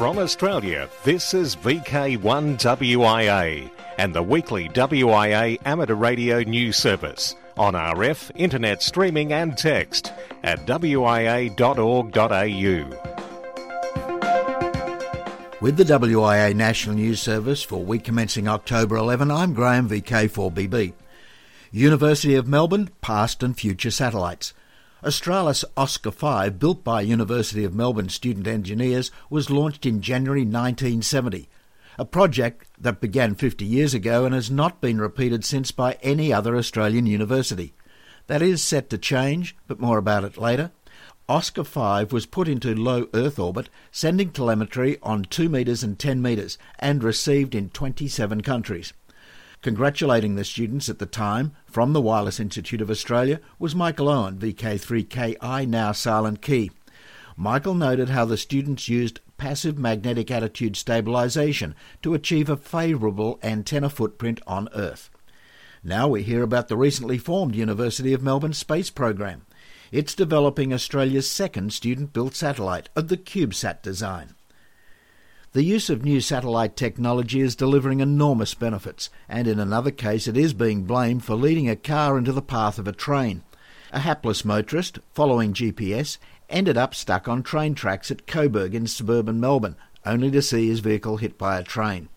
From Australia, this is VK1WIA and the weekly WIA amateur radio news service on RF, internet streaming and text at wia.org.au. With the WIA National News Service for week commencing October 11, I'm Graham VK4BB. University of Melbourne, past and future satellites. Australis Oscar 5, built by University of Melbourne student engineers, was launched in January 1970, a project that began 50 years ago and has not been repeated since by any other Australian university. That is set to change, but more about it later. Oscar 5 was put into low Earth orbit, sending telemetry on 2 metres and 10 metres, and received in 27 countries. Congratulating the students at the time from the Wireless Institute of Australia was Michael Owen, VK3KI, now Silent Key. Michael noted how the students used passive magnetic attitude stabilisation to achieve a favourable antenna footprint on Earth. Now we hear about the recently formed University of Melbourne space program. It's developing Australia's second student built satellite of the CubeSat design. The use of new satellite technology is delivering enormous benefits, and in another case it is being blamed for leading a car into the path of a train. A hapless motorist, following GPS, ended up stuck on train tracks at Coburg in suburban Melbourne, only to see his vehicle hit by a train.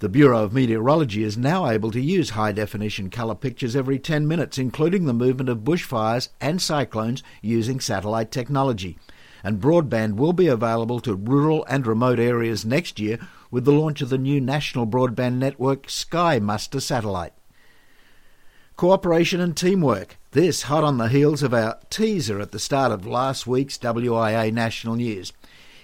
The Bureau of Meteorology is now able to use high definition colour pictures every 10 minutes, including the movement of bushfires and cyclones using satellite technology and broadband will be available to rural and remote areas next year with the launch of the new national broadband network Sky Muster satellite. Cooperation and teamwork. This hot on the heels of our teaser at the start of last week's WIA National News.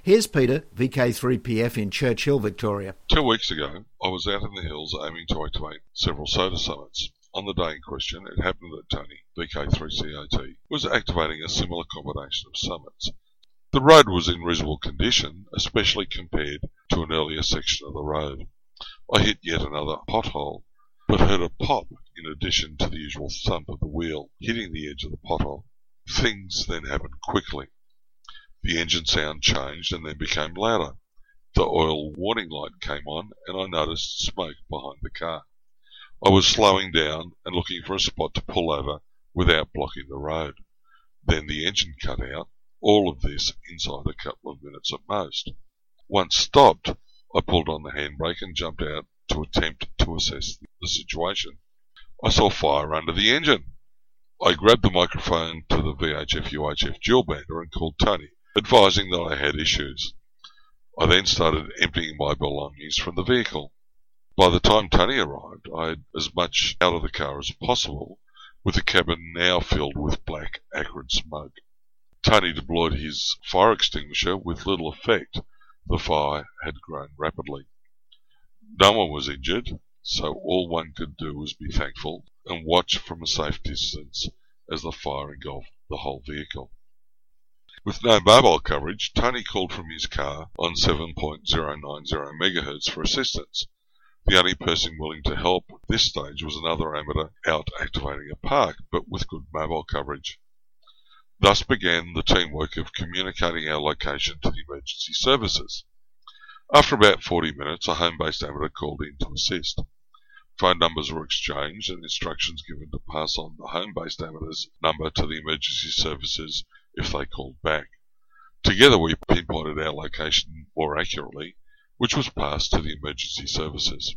Here's Peter, VK3PF in Churchill, Victoria. Two weeks ago, I was out in the hills aiming to activate several SOTA summits. On the day in question, it happened that Tony, VK3COT, was activating a similar combination of summits. The road was in reasonable condition, especially compared to an earlier section of the road. I hit yet another pothole, but heard a pop in addition to the usual thump of the wheel hitting the edge of the pothole. Things then happened quickly. The engine sound changed and then became louder. The oil warning light came on and I noticed smoke behind the car. I was slowing down and looking for a spot to pull over without blocking the road. Then the engine cut out all of this inside a couple of minutes at most. Once stopped, I pulled on the handbrake and jumped out to attempt to assess the situation. I saw fire under the engine. I grabbed the microphone to the VHF UHF dual bander and called Tony, advising that I had issues. I then started emptying my belongings from the vehicle. By the time Tony arrived, I had as much out of the car as possible, with the cabin now filled with black, acrid smoke. Tony deployed his fire extinguisher with little effect. The fire had grown rapidly. No one was injured, so all one could do was be thankful and watch from a safe distance as the fire engulfed the whole vehicle. With no mobile coverage, Tony called from his car on 7.090 MHz for assistance. The only person willing to help at this stage was another amateur out activating a park, but with good mobile coverage. Thus began the teamwork of communicating our location to the emergency services. After about 40 minutes, a home-based amateur called in to assist. Phone numbers were exchanged and instructions given to pass on the home-based amateur's number to the emergency services if they called back. Together we pinpointed our location more accurately, which was passed to the emergency services.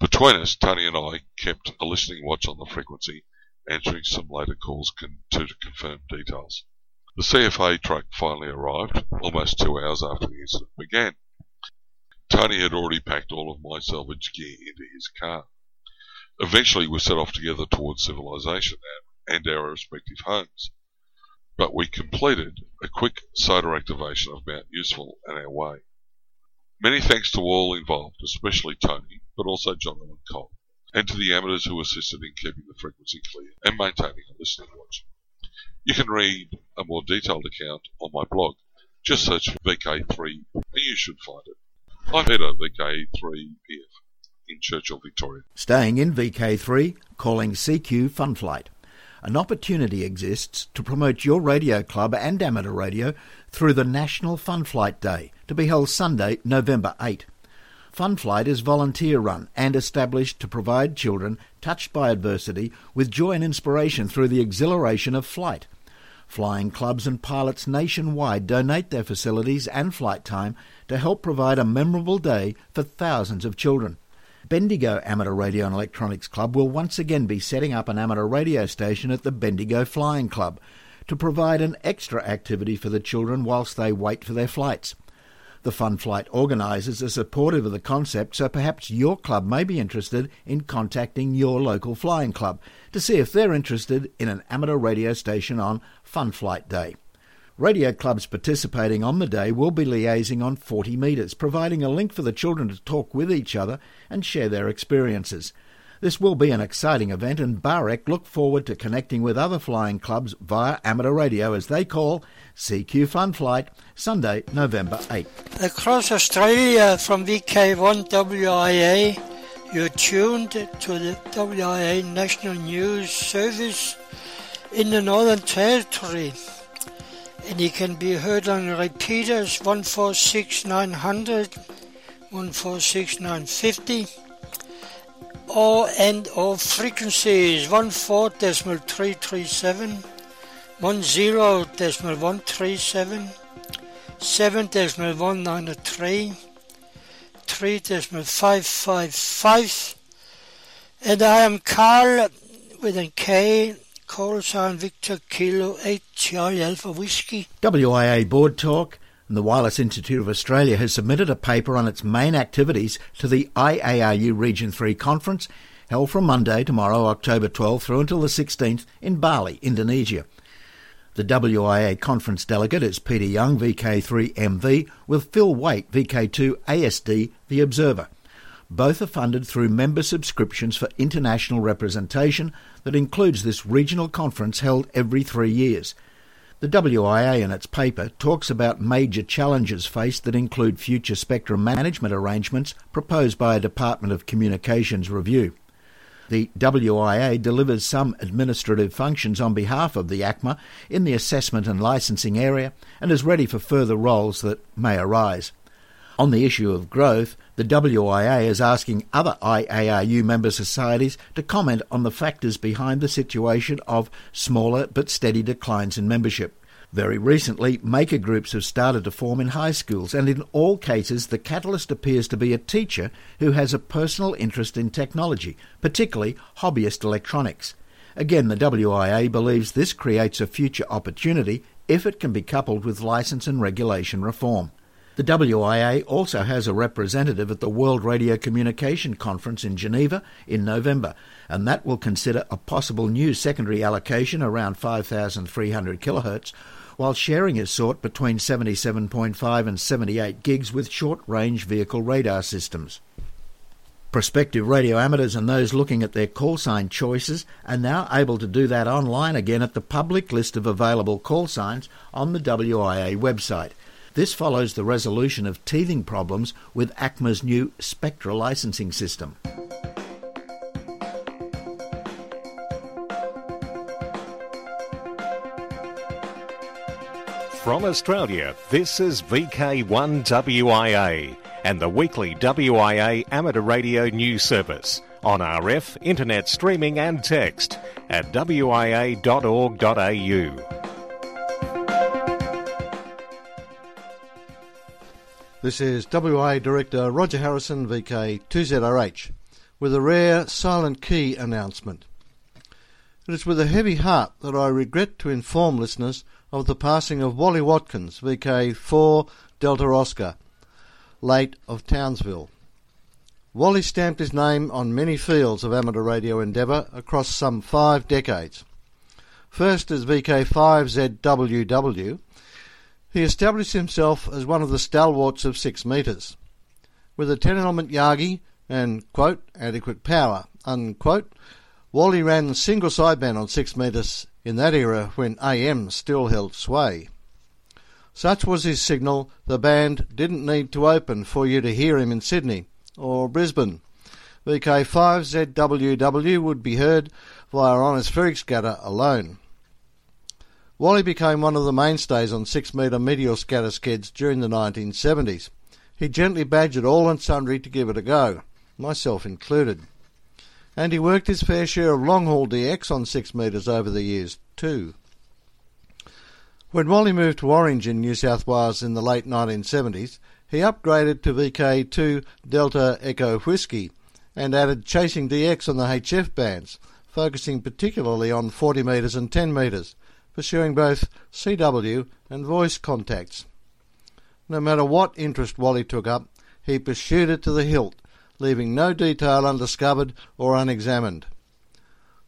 Between us, Tony and I kept a listening watch on the frequency answering some later calls con- to confirm details. The CFA truck finally arrived, almost two hours after the incident began. Tony had already packed all of my salvage gear into his car. Eventually, we set off together towards civilization and our respective homes. But we completed a quick SOTA activation of Mount Useful and our way. Many thanks to all involved, especially Tony, but also John and Cole and to the amateurs who assisted in keeping the frequency clear and maintaining a listening watch. You can read a more detailed account on my blog. Just search for VK3 and you should find it. I'm Peter, VK3PF, in Churchill, Victoria. Staying in VK3, calling CQ Funflight. An opportunity exists to promote your radio club and amateur radio through the National Funflight Day to be held Sunday, November 8. Fun Flight is volunteer run and established to provide children touched by adversity with joy and inspiration through the exhilaration of flight. Flying clubs and pilots nationwide donate their facilities and flight time to help provide a memorable day for thousands of children. Bendigo Amateur Radio and Electronics Club will once again be setting up an amateur radio station at the Bendigo Flying Club to provide an extra activity for the children whilst they wait for their flights. The Fun Flight organisers are supportive of the concept, so perhaps your club may be interested in contacting your local flying club to see if they're interested in an amateur radio station on Fun Flight Day. Radio clubs participating on the day will be liaising on 40 metres, providing a link for the children to talk with each other and share their experiences. This will be an exciting event, and BAREC look forward to connecting with other flying clubs via amateur radio as they call CQ Fun Flight, Sunday, November 8. Across Australia from VK1WIA, you're tuned to the WIA National News Service in the Northern Territory and he can be heard on repeaters 146900, 146950, or and or frequencies 14.337, 10.137, 7.193, 3.555, and I am Carl with a K Call sign Victor Kilo 8 Charlie Alpha Whiskey. WIA Board Talk and the Wireless Institute of Australia has submitted a paper on its main activities to the IARU Region 3 conference held from Monday, tomorrow, October 12 through until the 16th in Bali, Indonesia. The WIA conference delegate is Peter Young, VK3MV, with Phil Wait, VK2 ASD, The Observer. Both are funded through member subscriptions for international representation that includes this regional conference held every three years. The WIA in its paper talks about major challenges faced that include future spectrum management arrangements proposed by a Department of Communications review. The WIA delivers some administrative functions on behalf of the ACMA in the assessment and licensing area and is ready for further roles that may arise. On the issue of growth, the WIA is asking other IARU member societies to comment on the factors behind the situation of smaller but steady declines in membership. Very recently, maker groups have started to form in high schools, and in all cases, the catalyst appears to be a teacher who has a personal interest in technology, particularly hobbyist electronics. Again, the WIA believes this creates a future opportunity if it can be coupled with license and regulation reform. The WIA also has a representative at the World Radio Communication Conference in Geneva in November, and that will consider a possible new secondary allocation around 5,300 kHz, while sharing is sought between 77.5 and 78 gigs with short range vehicle radar systems. Prospective radio amateurs and those looking at their call sign choices are now able to do that online again at the public list of available call signs on the WIA website. This follows the resolution of teething problems with ACMA's new Spectra licensing system. From Australia, this is VK1WIA and the weekly WIA amateur radio news service on RF, internet streaming and text at wia.org.au. This is WA Director Roger Harrison, VK2ZRH, with a rare silent key announcement. It is with a heavy heart that I regret to inform listeners of the passing of Wally Watkins, VK4 Delta Oscar, late of Townsville. Wally stamped his name on many fields of amateur radio endeavour across some five decades. First as VK5ZWW, he established himself as one of the stalwarts of six metres. With a 10 element Yagi and, quote, adequate power, unquote, Wally ran single sideband on 6 metres in that era when AM still held sway. Such was his signal, the band didn't need to open for you to hear him in Sydney or Brisbane. VK5ZWW would be heard via ionospheric scatter alone. Wally became one of the mainstays on 6 metre meteor scatter skeds during the 1970s. He gently badgered all and sundry to give it a go, myself included. And he worked his fair share of long haul DX on 6 metres over the years, too. When Wally moved to Orange in New South Wales in the late 1970s, he upgraded to VK2 Delta Echo Whiskey and added chasing DX on the HF bands, focusing particularly on 40 metres and 10 metres, pursuing both CW and voice contacts. No matter what interest Wally took up, he pursued it to the hilt, leaving no detail undiscovered or unexamined.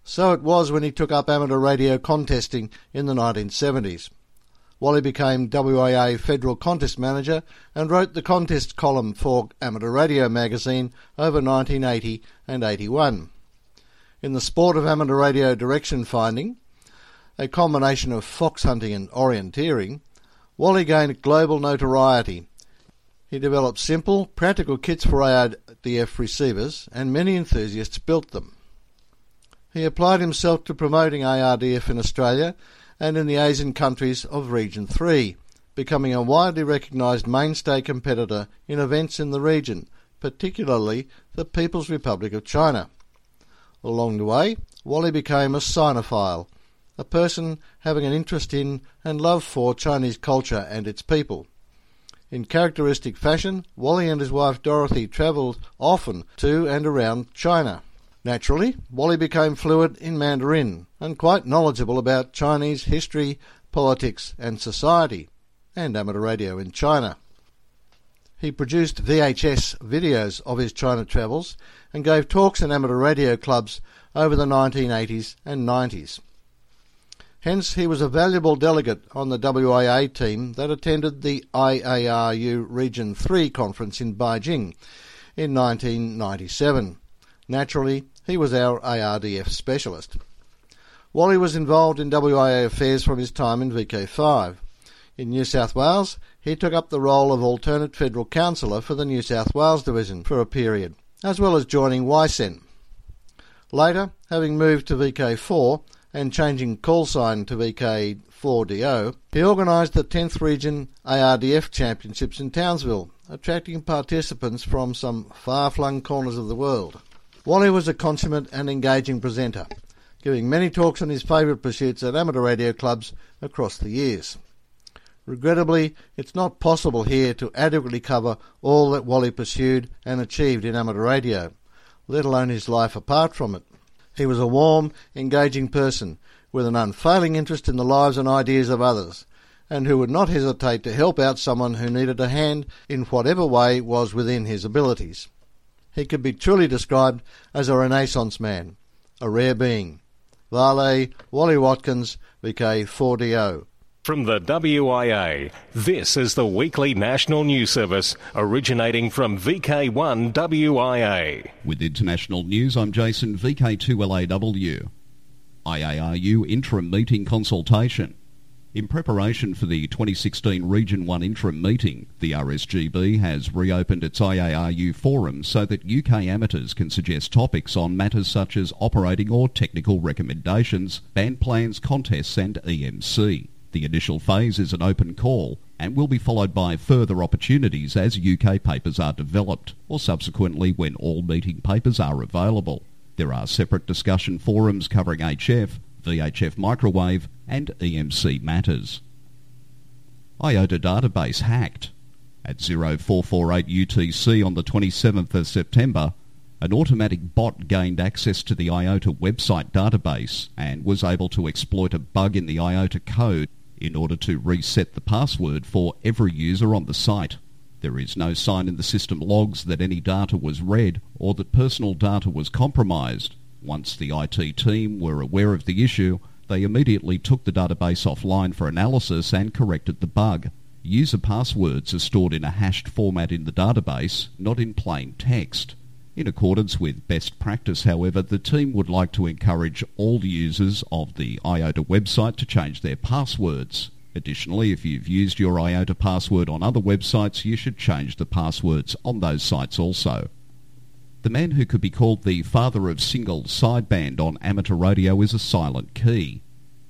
So it was when he took up amateur radio contesting in the 1970s. Wally became WIA Federal Contest Manager and wrote the contest column for Amateur Radio magazine over 1980 and 81. In the sport of amateur radio direction finding, a combination of fox hunting and orienteering, Wally gained global notoriety. He developed simple, practical kits for ARDF receivers, and many enthusiasts built them. He applied himself to promoting ARDF in Australia and in the Asian countries of Region 3, becoming a widely recognised mainstay competitor in events in the region, particularly the People's Republic of China. Along the way, Wally became a sinophile, a person having an interest in and love for Chinese culture and its people. In characteristic fashion, Wally and his wife Dorothy travelled often to and around China. Naturally, Wally became fluent in Mandarin and quite knowledgeable about Chinese history, politics, and society, and amateur radio in China. He produced VHS videos of his China travels and gave talks in amateur radio clubs over the 1980s and 90s. Hence, he was a valuable delegate on the WIA team that attended the IARU Region 3 conference in Beijing in 1997. Naturally, he was our ARDF specialist. Wally was involved in WIA affairs from his time in VK5. In New South Wales, he took up the role of alternate federal councillor for the New South Wales division for a period, as well as joining WICEN. Later, having moved to VK4 and changing call sign to VK4DO, he organised the 10th Region ARDF Championships in Townsville, attracting participants from some far-flung corners of the world. Wally was a consummate and engaging presenter, giving many talks on his favourite pursuits at amateur radio clubs across the years. Regrettably, it's not possible here to adequately cover all that Wally pursued and achieved in amateur radio, let alone his life apart from it. He was a warm, engaging person with an unfailing interest in the lives and ideas of others, and who would not hesitate to help out someone who needed a hand in whatever way was within his abilities. He could be truly described as a Renaissance man, a rare being. Vale, Wally Watkins, VK4DO. From the WIA, this is the weekly national news service originating from VK1 WIA. With international news, I'm Jason, VK2LAW. IARU interim meeting consultation. In preparation for the 2016 Region 1 interim meeting, the RSGB has reopened its IARU forum so that UK amateurs can suggest topics on matters such as operating or technical recommendations, band plans, contests and EMC. The initial phase is an open call and will be followed by further opportunities as UK papers are developed or subsequently when all meeting papers are available. There are separate discussion forums covering HF, VHF microwave and EMC matters. IOTA database hacked. At 0448 UTC on the 27th of September, an automatic bot gained access to the IOTA website database and was able to exploit a bug in the IOTA code in order to reset the password for every user on the site. There is no sign in the system logs that any data was read or that personal data was compromised. Once the IT team were aware of the issue, they immediately took the database offline for analysis and corrected the bug. User passwords are stored in a hashed format in the database, not in plain text. In accordance with best practice, however, the team would like to encourage all users of the IOTA website to change their passwords. Additionally, if you've used your IOTA password on other websites, you should change the passwords on those sites also. The man who could be called the father of single sideband on amateur radio is a silent key.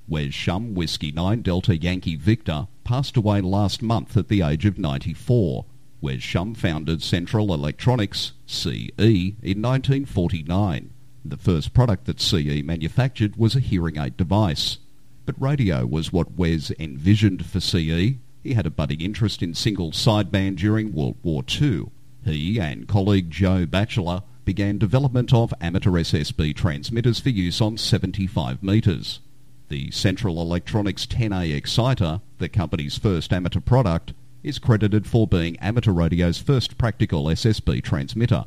Wes Schum, Whiskey 9 Delta Yankee Victor, passed away last month at the age of 94. Wes Schum founded Central Electronics, CE, in 1949. The first product that CE manufactured was a hearing aid device. But radio was what Wes envisioned for CE. He had a budding interest in single sideband during World War II. He and colleague Joe Batchelor began development of amateur SSB transmitters for use on 75 metres. The Central Electronics 10A Exciter, the company's first amateur product, is credited for being amateur radio's first practical SSB transmitter.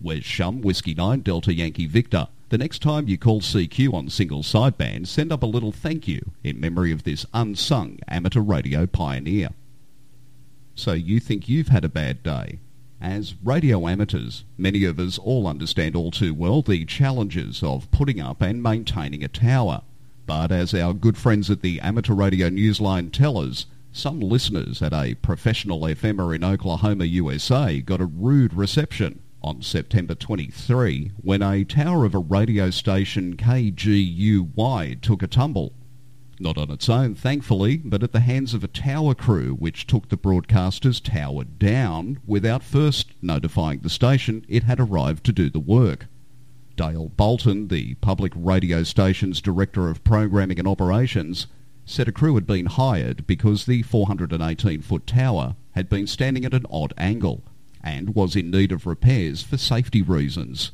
Wes Schum, Whiskey 9 Delta Yankee Victor. The next time you call CQ on single sideband, send up a little thank you in memory of this unsung amateur radio pioneer. So you think you've had a bad day? As radio amateurs, many of us all understand all too well the challenges of putting up and maintaining a tower. But as our good friends at the Amateur Radio Newsline tell us, some listeners at a professional FMer in Oklahoma, USA got a rude reception on September 23 when a tower of a radio station KGUY took a tumble. Not on its own, thankfully, but at the hands of a tower crew which took the broadcaster's tower down without first notifying the station it had arrived to do the work. Dale Bolton, the public radio station's Director of Programming and Operations, said a crew had been hired because the 418-foot tower had been standing at an odd angle and was in need of repairs for safety reasons.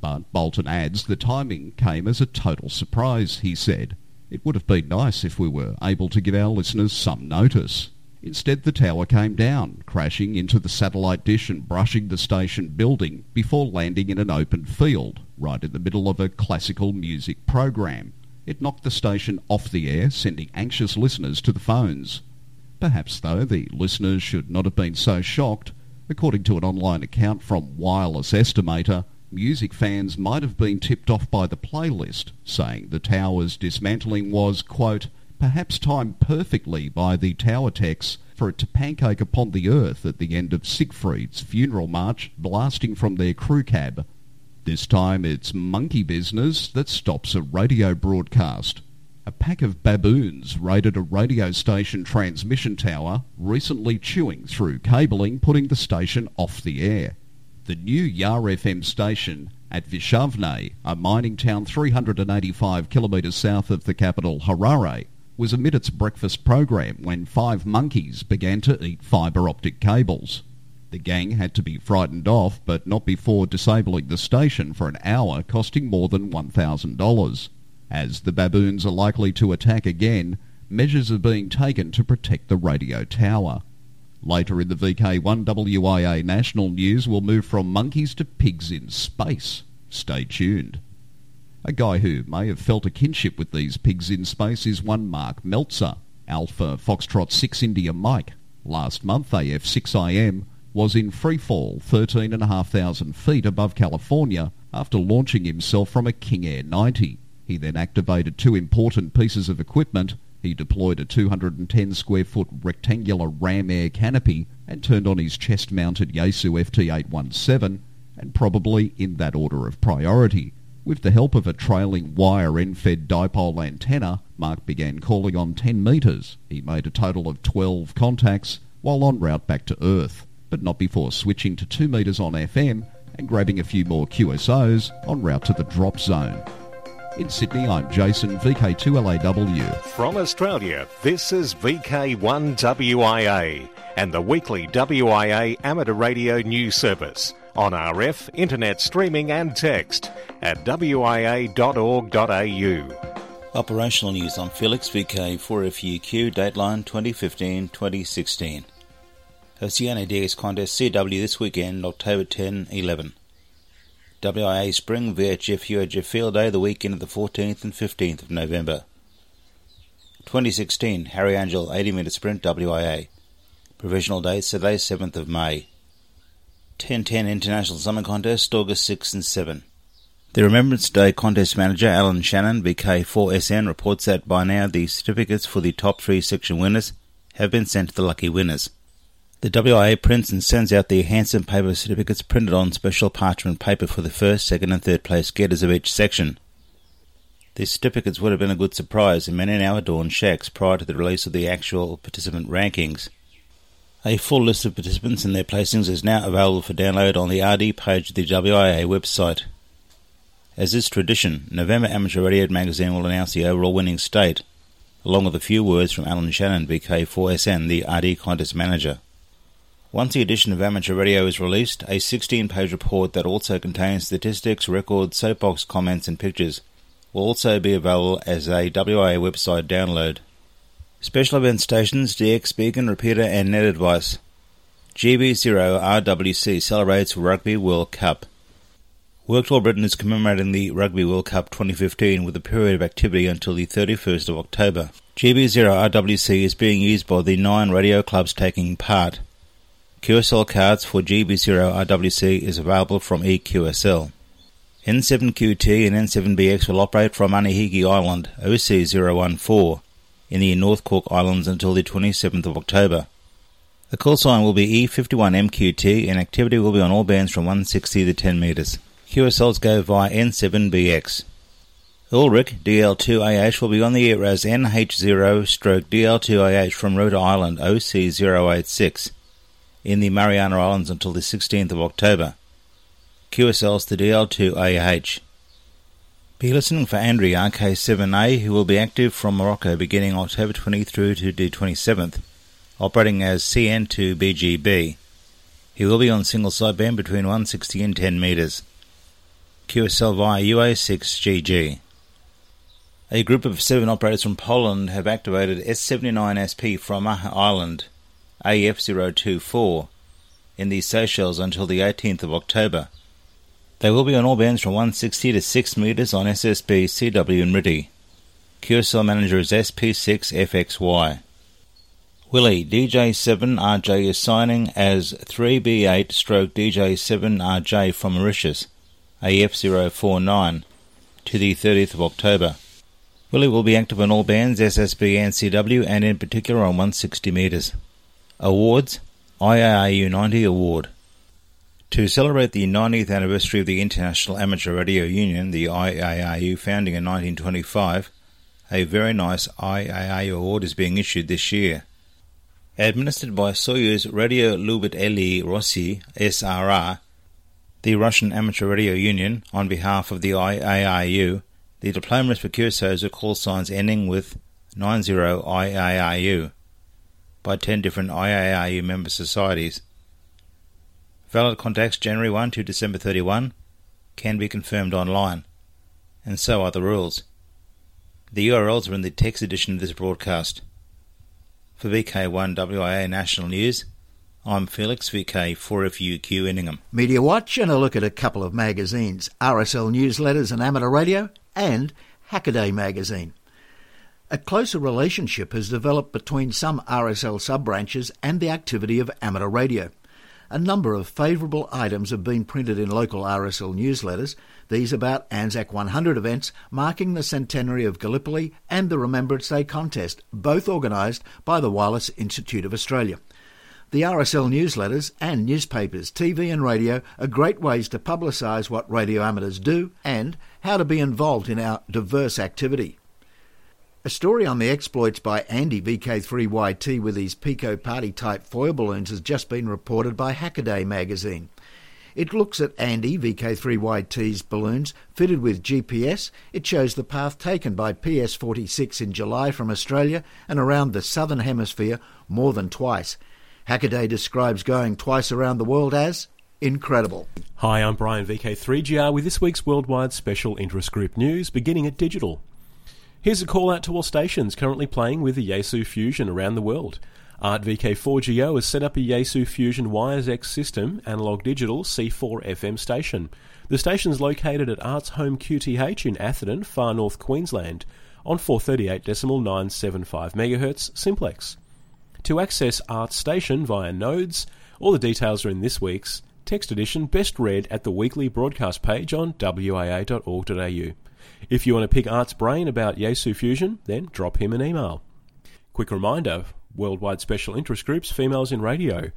But Bolton adds the timing came as a total surprise, he said. It would have been nice if we were able to give our listeners some notice. Instead, the tower came down, crashing into the satellite dish and brushing the station building before landing in an open field, right in the middle of a classical music program. It knocked the station off the air, sending anxious listeners to the phones. Perhaps, though, the listeners should not have been so shocked. According to an online account from Wireless Estimator, music fans might have been tipped off by the playlist, saying the tower's dismantling was, quote, perhaps timed perfectly by the tower techs for it to pancake upon the earth at the end of Siegfried's funeral march blasting from their crew cab this time it's monkey business that stops a radio broadcast. A pack of baboons raided a radio station transmission tower, recently chewing through cabling, putting the station off the air. The new Yar FM station at Zvishavane, a mining town 385 kilometres south of the capital Harare, was amid its breakfast program when five monkeys began to eat fibre optic cables. The gang had to be frightened off, but not before disabling the station for an hour, costing more than $1,000. As the baboons are likely to attack again, measures are being taken to protect the radio tower. Later in the VK1WIA national news, we'll move from monkeys to pigs in space. Stay tuned. A guy who may have felt a kinship with these pigs in space is one Mark Meltzer, Alpha Foxtrot 6 India Mike. Last month, AF6IM was in freefall 13,500 feet above California after launching himself from a King Air 90. He then activated two important pieces of equipment. He deployed a 210 square foot rectangular ram air canopy and turned on his chest mounted Yaesu FT817, and probably in that order of priority. With the help of a trailing wire end-fed dipole antenna, Mark began calling on 10 metres. He made a total of 12 contacts while en route back to Earth but not before switching to 2 metres on FM and grabbing a few more QSOs en route to the drop zone. In Sydney, I'm Jason, VK2LAW. From Australia, this is VK1WIA and the weekly WIA amateur radio news service on RF, internet streaming and text at wia.org.au. Operational news on Felix VK4FUQ, dateline 2015-2016. Oceania DX Contest CW this weekend, October 10 11. WIA Spring VHF UHF Field Day the weekend of the 14th and 15th of November. 2016 Harry Angel 80 metre sprint WIA. Provisional date Saturday 7th of May. 1010 International Summer Contest August 6 and 7. The Remembrance Day contest manager Alan Shannon, VK4SN, reports that by now the certificates for the top three section winners have been sent to the lucky winners. The WIA prints and sends out the handsome paper certificates printed on special parchment paper for the first, second, and third place getters of each section. These certificates would have been a good surprise in many now adorned shacks prior to the release of the actual participant rankings. A full list of participants and their placings is now available for download on the RD page of the WIA website. As is tradition, November Amateur Radio magazine will announce the overall winning state, along with a few words from Alan Shannon, VK4SN, the RD contest manager. Once the edition of Amateur Radio is released, a 16 page report that also contains statistics, records, soapbox comments, and pictures will also be available as a WIA website download. Special event stations, DX Beacon, Repeater, and Net Advice. GB0 RWC celebrates Rugby World Cup. Work Tour Britain is commemorating the Rugby World Cup 2015 with a period of activity until the 31st of October. GB0 RWC is being used by the nine radio clubs taking part. QSL cards for GB0 RWC is available from EQSL. N7QT and N7BX will operate from Manihiki Island, OC014, in the North Cook Islands until the 27th of October. The call sign will be E51MQT and activity will be on all bands from 160 to 10 metres. QSLs go via N7BX. Ulrich DL2AH will be on the air as NH0 stroke DL2AH from Rota Island OC086 in the Mariana Islands until the 16th of October. QSL's the DL2AH. Be listening for Andrew RK7A, who will be active from Morocco beginning October 20 through to the 27th, operating as CN2BGB. He will be on single sideband between 160 and 10 metres. QSL via UA6GG. A group of seven operators from Poland have activated S79SP from Island AF024 in the Seychelles until the 18th of October. They will be on all bands from 160 to 6 metres on SSB, CW and RTTY. QSL manager is SP6FXY. Willie, DJ7RJ is signing as 3B8 stroke DJ7RJ from Mauritius, AF049, to the 30th of October. Willie will be active on all bands, SSB and CW, and in particular on 160 metres. Awards IARU 90 Award. To celebrate the 90th anniversary of the International Amateur Radio Union, the IARU founding in 1925, a very nice IARU award is being issued this year. Administered by Soyuz Radio Lubiteli Rossi SRR, the Russian Amateur Radio Union, on behalf of the IARU, the diplomas QSOs are call signs ending with 90 IARU by 10 different IARU member societies. Valid contacts January 1 to December 31 can be confirmed online, and so are the rules. The URLs are in the text edition of this broadcast. For VK1WIA National News, I'm Felix VK4FUQ in Ingham. Media Watch and a look at a couple of magazines RSL Newsletters and Amateur Radio, and Hackaday magazine. A closer relationship has developed between some RSL sub-branches and the activity of amateur radio. A number of favourable items have been printed in local RSL newsletters, these about Anzac 100 events marking the centenary of Gallipoli and the Remembrance Day contest, both organised by the Wireless Institute of Australia. The RSL newsletters and newspapers, TV and radio are great ways to publicise what radio amateurs do and how to be involved in our diverse activity. A story on the exploits by Andy VK3YT with his Pico Party type foil balloons has just been reported by Hackaday magazine. It looks at Andy VK3YT's balloons fitted with GPS. It shows the path taken by PS46 in July from Australia and around the southern hemisphere more than twice. Hackaday describes going twice around the world as incredible. Hi, I'm Brian VK3GR with this week's worldwide special interest group news beginning at digital. Here's a call out to all stations currently playing with the Yaesu Fusion around the world. Art VK4GO has set up a Yaesu Fusion Wires system analog digital C4 FM station. The station is located at Art's home QTH in Atherton, far north Queensland, on 438.975 MHz simplex. To access Art's station via nodes, all the details are in this week's text edition, best read at the weekly broadcast page on waa.org.au. If you want to pick Art's brain about Yaesu Fusion, then drop him an email. Quick reminder Worldwide Special Interest Groups Females in Radio.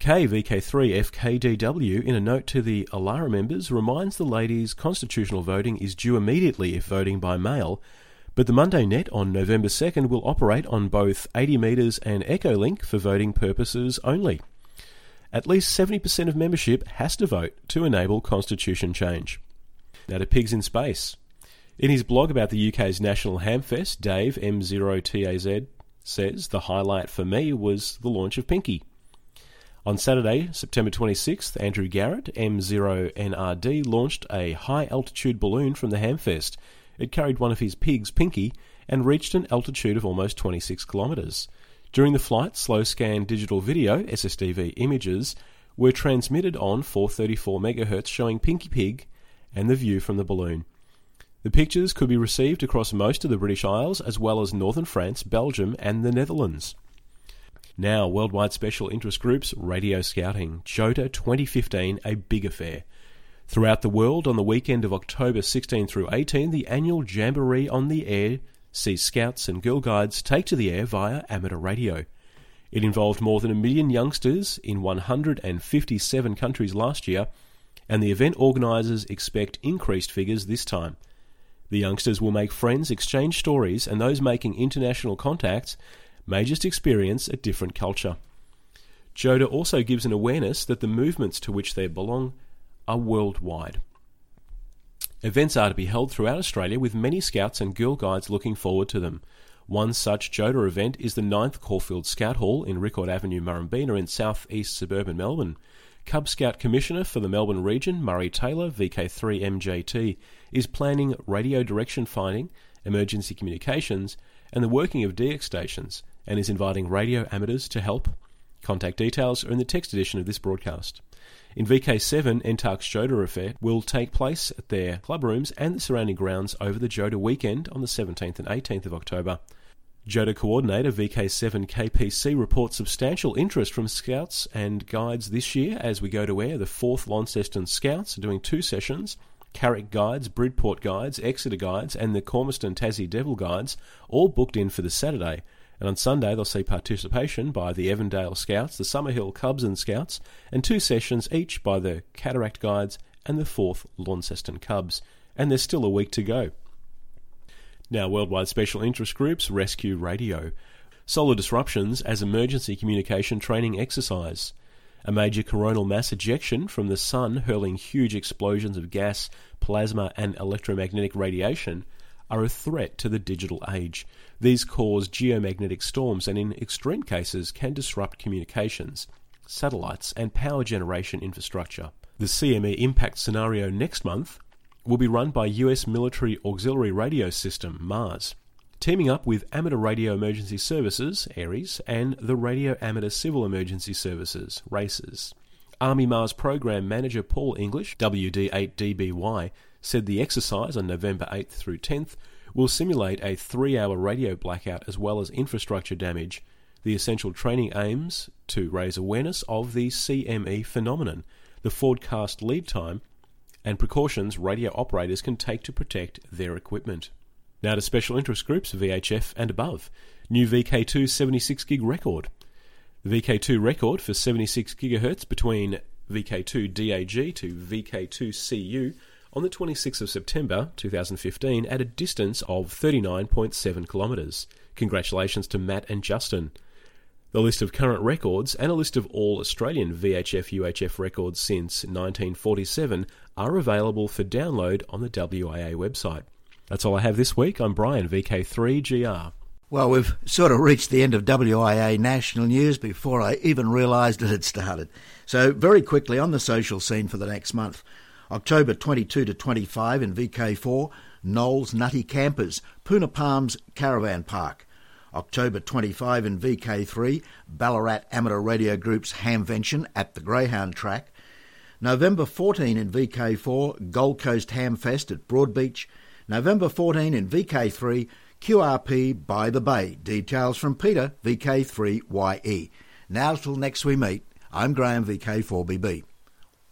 KVK3FKDW, in a note to the ALARA members, reminds the ladies constitutional voting is due immediately if voting by mail, but the Monday Net on November 2nd will operate on both 80 metres and Echolink for voting purposes only. At least 70% of membership has to vote to enable constitution change. Now to Pigs in Space. In his blog about the UK's National Hamfest, Dave M0TAZ says the highlight for me was the launch of Pinky. On Saturday, September 26th, Andrew Garrett, M0NRD, launched a high altitude balloon from the Hamfest. It carried one of his pigs, Pinky, and reached an altitude of almost 26 kilometres. During the flight, slow scan digital video, SSDV images, were transmitted on 434 MHz showing Pinky Pig and the view from the balloon. The pictures could be received across most of the British Isles as well as northern France, Belgium, and the Netherlands. Now, Worldwide Special Interest Groups Radio Scouting, JOTA 2015, a big affair. Throughout the world, on the weekend of October 16 through 18, the annual Jamboree on the Air sees Scouts and Girl Guides take to the air via amateur radio. It involved more than a million youngsters in 157 countries last year, and the event organisers expect increased figures this time. The youngsters will make friends, exchange stories, and those making international contacts may just experience a different culture. JOTA also gives an awareness that the movements to which they belong are worldwide. Events are to be held throughout Australia with many scouts and girl guides looking forward to them. One such JOTA event is the 9th Caulfield Scout Hall in Rickard Avenue, Murrumbeena in south east suburban Melbourne. Cub Scout Commissioner for the Melbourne region, Murray Taylor, VK3MJT, is planning radio direction finding, emergency communications, and the working of DX stations and is inviting radio amateurs to help. Contact details are in the text edition of this broadcast. In VK7, NTARC's JOTA Affair will take place at their club rooms and the surrounding grounds over the JOTA weekend on the 17th and 18th of October. JOTA coordinator VK7 KPC reports substantial interest from scouts and guides this year as we go to air. The 4th Launceston Scouts are doing two sessions. Carrick Guides, Bridport Guides, Exeter Guides, and the Cormiston Tassie Devil Guides all booked in for the Saturday. And on Sunday, they'll see participation by the Evandale Scouts, the Summerhill Cubs and Scouts, and two sessions each by the Cataract Guides and the 4th Launceston Cubs. And there's still a week to go. Now, Worldwide Special Interest Groups Rescue Radio. Solar disruptions as emergency communication training exercise. A major coronal mass ejection from the Sun hurling huge explosions of gas, plasma, and electromagnetic radiation are a threat to the digital age. These cause geomagnetic storms and, in extreme cases, can disrupt communications, satellites, and power generation infrastructure. The CME impact scenario next month will be run by US Military Auxiliary Radio System, MARS, teaming up with Amateur Radio Emergency Services, ARES, and the Radio Amateur Civil Emergency Services, RACES. Army Mars Program Manager Paul English, WD8DBY, said the exercise on November 8th through 10th will simulate a three hour radio blackout as well as infrastructure damage. The essential training aims to raise awareness of the CME phenomenon, the forecast lead time, and precautions radio operators can take to protect their equipment. Now to special interest groups, VHF and above. New VK2 76 gig record. The VK2 record for 76 GHz between VK2 DAG to VK2 CU on the 26th of September 2015 at a distance of 39.7 kilometres. Congratulations to Matt and Justin. The list of current records and a list of all Australian VHF UHF records since 1947 are available for download on the WIA website. That's all I have this week. I'm Brian, VK3GR. Well, we've sort of reached the end of WIA national news before I even realised it had started. So, very quickly on the social scene for the next month. October 22 to 25 in VK4, Knowles Nutty Campers, Poona Palms Caravan Park. October 25 in VK3, Ballarat Amateur Radio Group's Hamvention at the Greyhound Track. November 14 in VK4, Gold Coast Hamfest at Broadbeach. November 14 in VK3, QRP by the Bay. Details from Peter, VK3YE. Now till next we meet, I'm Graham, VK4BB.